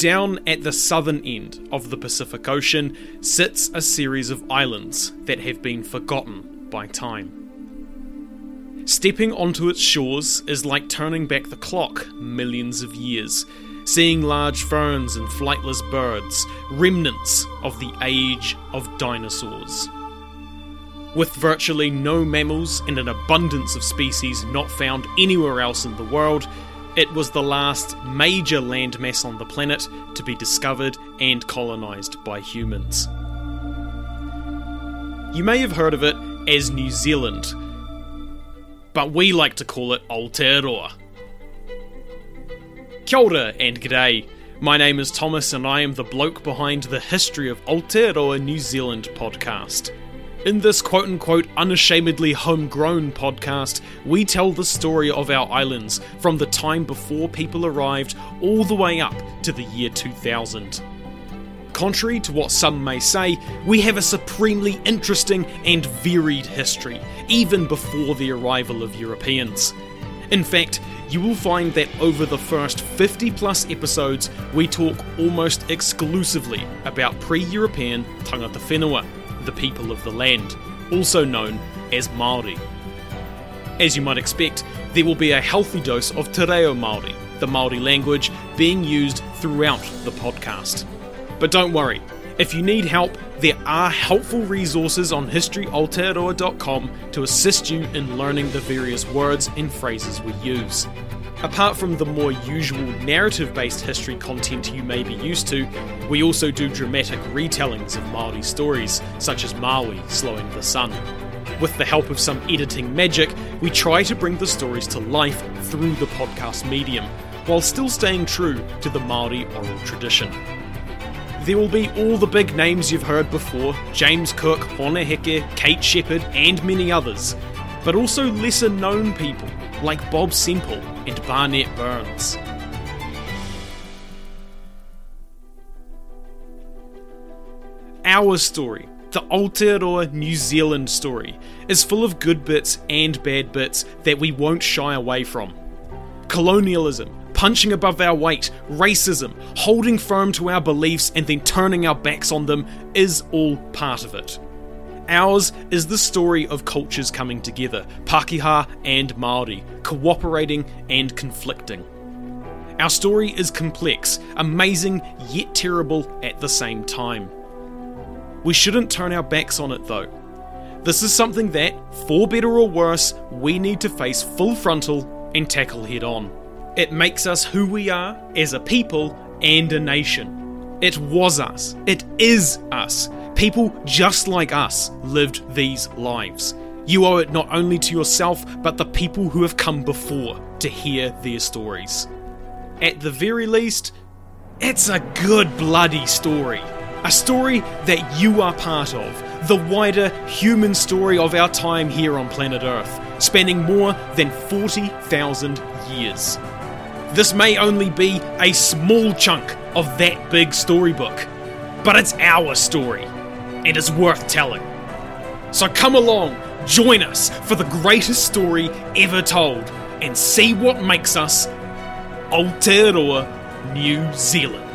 Down at the southern end of the Pacific Ocean sits a series of islands that have been forgotten by time. Stepping onto its shores is like turning back the clock millions of years, seeing large ferns and flightless birds, remnants of the age of dinosaurs. With virtually no mammals and an abundance of species not found anywhere else in the world, it was the last major landmass on the planet to be discovered and colonised by humans. You may have heard of it as New Zealand, but we like to call it Aotearoa. Kia ora and g'day. My name is Thomas and I am the bloke behind the History of Aotearoa New Zealand podcast. In this quote unquote unashamedly homegrown podcast, we tell the story of our islands from the time before people arrived all the way up to the year 2000. Contrary to what some may say, we have a supremely interesting and varied history, even before the arrival of Europeans. In fact, you will find that over the first 50 plus episodes, we talk almost exclusively about pre European tangata whenua, the people of the land, also known as Māori. As you might expect, there will be a healthy dose of Te Reo Māori, the Māori language, being used throughout the podcast. But don't worry, if you need help, there are helpful resources on historyaotearoa.com to assist you in learning the various words and phrases we use. Apart from the more usual narrative based history content you may be used to, we also do dramatic retellings of Māori stories, such as Maui slowing the sun. With the help of some editing magic, we try to bring the stories to life through the podcast medium, while still staying true to the Māori oral tradition. There will be all the big names you've heard before James Cook, Heke, Kate Sheppard, and many others, but also lesser known people like Bob Semple and Barnet Burns. Our story, the Aotearoa New Zealand story, is full of good bits and bad bits that we won't shy away from. Colonialism, punching above our weight, racism, holding firm to our beliefs and then turning our backs on them is all part of it. Ours is the story of cultures coming together, Pākehā and Māori, cooperating and conflicting. Our story is complex, amazing, yet terrible at the same time. We shouldn't turn our backs on it though. This is something that, for better or worse, we need to face full frontal and tackle head on. It makes us who we are as a people and a nation. It was us. It is us. People just like us lived these lives. You owe it not only to yourself, but the people who have come before to hear their stories. At the very least, it's a good bloody story. A story that you are part of. The wider human story of our time here on planet Earth, spanning more than 40,000 years. This may only be a small chunk of that big storybook, but it's our story and it's worth telling. So come along, join us for the greatest story ever told, and see what makes us Aotearoa New Zealand.